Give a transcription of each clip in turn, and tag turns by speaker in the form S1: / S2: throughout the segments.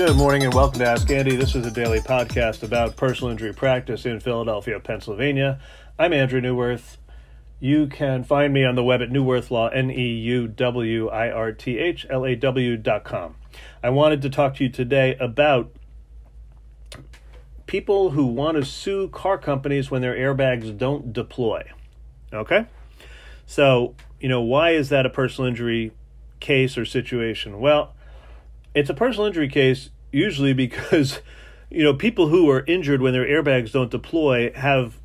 S1: Good morning and welcome to Ask Andy. This is a daily podcast about personal injury practice in Philadelphia, Pennsylvania. I'm Andrew Neuwirth. You can find me on the web at Neuwirth Law, N E U W I R T H L A W dot com. I wanted to talk to you today about people who want to sue car companies when their airbags don't deploy. Okay? So, you know, why is that a personal injury case or situation? Well, it's a personal injury case usually because you know people who are injured when their airbags don't deploy have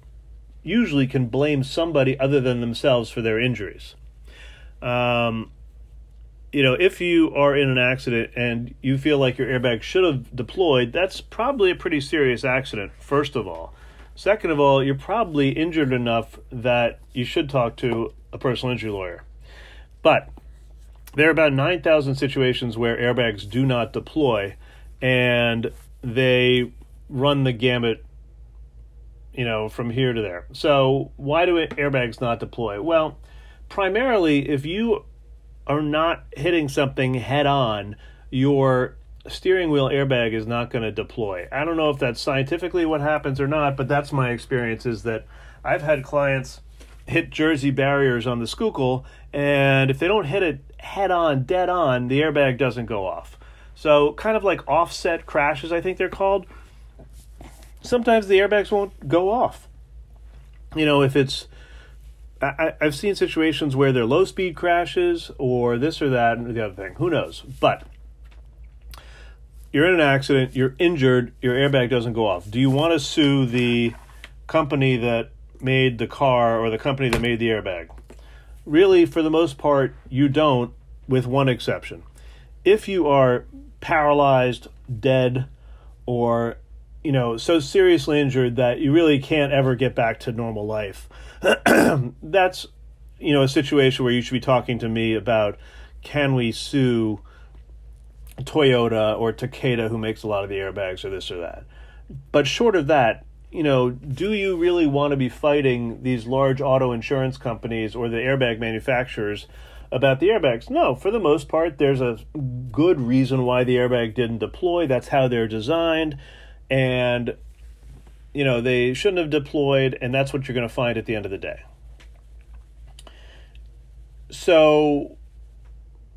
S1: usually can blame somebody other than themselves for their injuries. Um, you know, if you are in an accident and you feel like your airbag should have deployed, that's probably a pretty serious accident, first of all. Second of all, you're probably injured enough that you should talk to a personal injury lawyer. But there are about 9,000 situations where airbags do not deploy, and they run the gamut, you know, from here to there. So, why do airbags not deploy? Well, primarily, if you are not hitting something head on, your steering wheel airbag is not going to deploy. I don't know if that's scientifically what happens or not, but that's my experience is that I've had clients hit Jersey barriers on the Schuylkill, and if they don't hit it head on, dead on, the airbag doesn't go off. So, kind of like offset crashes, I think they're called. Sometimes the airbags won't go off. You know, if it's. I, I've seen situations where they're low speed crashes or this or that and the other thing. Who knows? But you're in an accident, you're injured, your airbag doesn't go off. Do you want to sue the company that made the car or the company that made the airbag? Really, for the most part, you don't, with one exception. If you are paralyzed, dead, or you know, so seriously injured that you really can't ever get back to normal life, that's you know a situation where you should be talking to me about can we sue Toyota or Takata who makes a lot of the airbags or this or that. But short of that, you know, do you really want to be fighting these large auto insurance companies or the airbag manufacturers about the airbags? No, for the most part, there's a good reason why the airbag didn't deploy. That's how they're designed. And, you know, they shouldn't have deployed, and that's what you're going to find at the end of the day. So,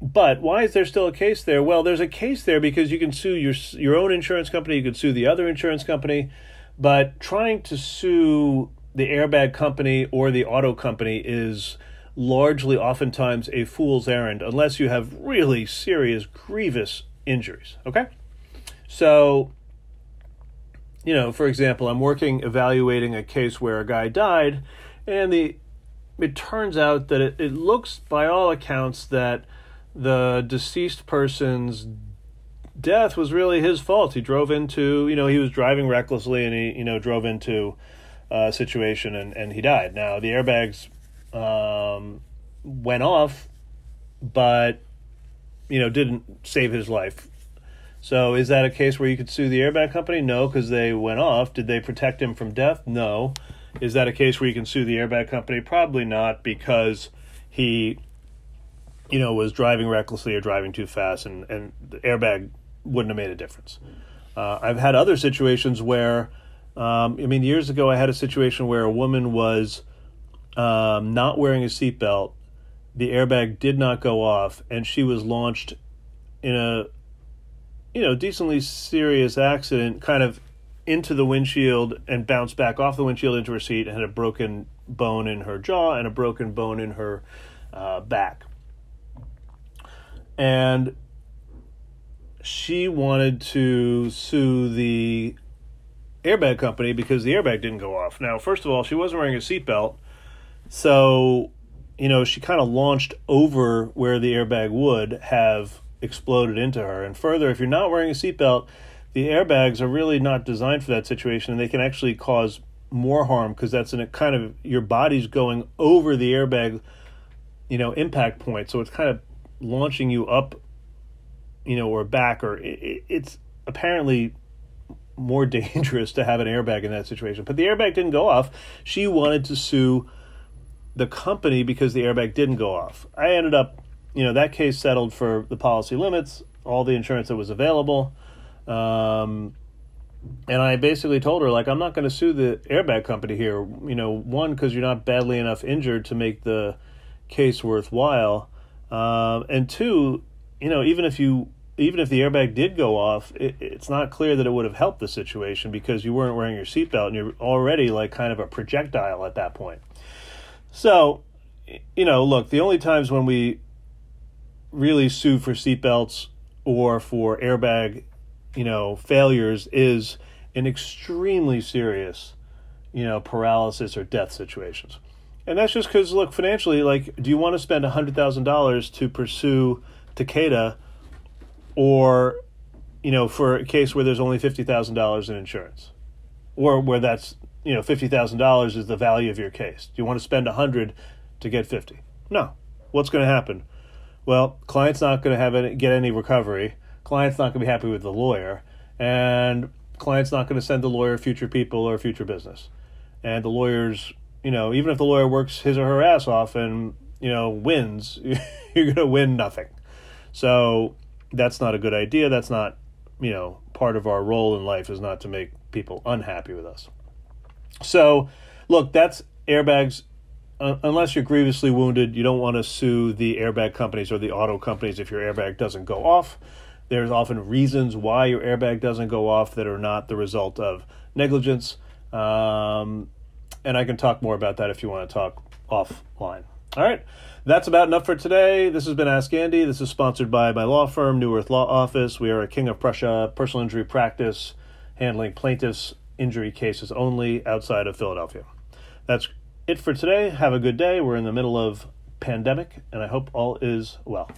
S1: but why is there still a case there? Well, there's a case there because you can sue your your own insurance company, you can sue the other insurance company, but trying to sue the airbag company or the auto company is largely oftentimes a fool's errand unless you have really serious grievous injuries okay? So you know for example i'm working evaluating a case where a guy died and the it turns out that it, it looks by all accounts that the deceased person's death was really his fault. He drove into, you know, he was driving recklessly and he, you know, drove into a situation and, and he died. Now, the airbags um, went off, but, you know, didn't save his life. So, is that a case where you could sue the airbag company? No, because they went off. Did they protect him from death? No. Is that a case where you can sue the airbag company? Probably not, because he, you know, was driving recklessly or driving too fast, and, and the airbag wouldn't have made a difference. Uh, I've had other situations where, um, I mean, years ago, I had a situation where a woman was um, not wearing a seatbelt. The airbag did not go off, and she was launched in a, you know, decently serious accident, kind of into the windshield and bounced back off the windshield into her seat and had a broken bone in her jaw and a broken bone in her uh, back. And she wanted to sue the airbag company because the airbag didn't go off. Now, first of all, she wasn't wearing a seatbelt, so you know she kind of launched over where the airbag would have exploded into her. And further, if you're not wearing a seatbelt, the airbags are really not designed for that situation, and they can actually cause more harm because that's in a kind of your body's going over the airbag, you know, impact point. So it's kind of launching you up you know, or back, or it, it's apparently more dangerous to have an airbag in that situation. But the airbag didn't go off. She wanted to sue the company because the airbag didn't go off. I ended up, you know, that case settled for the policy limits, all the insurance that was available. Um, and I basically told her like I'm not going to sue the airbag company here. You know, one because you're not badly enough injured to make the case worthwhile, um, and two, you know, even if you even if the airbag did go off, it, it's not clear that it would have helped the situation because you weren't wearing your seatbelt and you're already like kind of a projectile at that point. So, you know, look, the only times when we really sue for seatbelts or for airbag you know, failures is in extremely serious, you know, paralysis or death situations. And that's just because, look, financially, like, do you want to spend $100,000 to pursue Takata or, you know, for a case where there's only $50,000 in insurance? Or where that's, you know, $50,000 is the value of your case? Do you want to spend 100 to get 50? No. What's going to happen? Well, client's not going to have any, get any recovery client's not going to be happy with the lawyer, and client's not going to send the lawyer future people or future business. And the lawyer's, you know, even if the lawyer works his or her ass off and, you know, wins, you're going to win nothing. So that's not a good idea. That's not, you know, part of our role in life is not to make people unhappy with us. So, look, that's airbags. Uh, unless you're grievously wounded, you don't want to sue the airbag companies or the auto companies if your airbag doesn't go off. There's often reasons why your airbag doesn't go off that are not the result of negligence. Um, and I can talk more about that if you want to talk offline. All right, that's about enough for today. This has been Ask Andy. This is sponsored by my law firm, Neuwirth Law Office. We are a King of Prussia personal injury practice, handling plaintiffs' injury cases only outside of Philadelphia. That's it for today. Have a good day. We're in the middle of pandemic, and I hope all is well.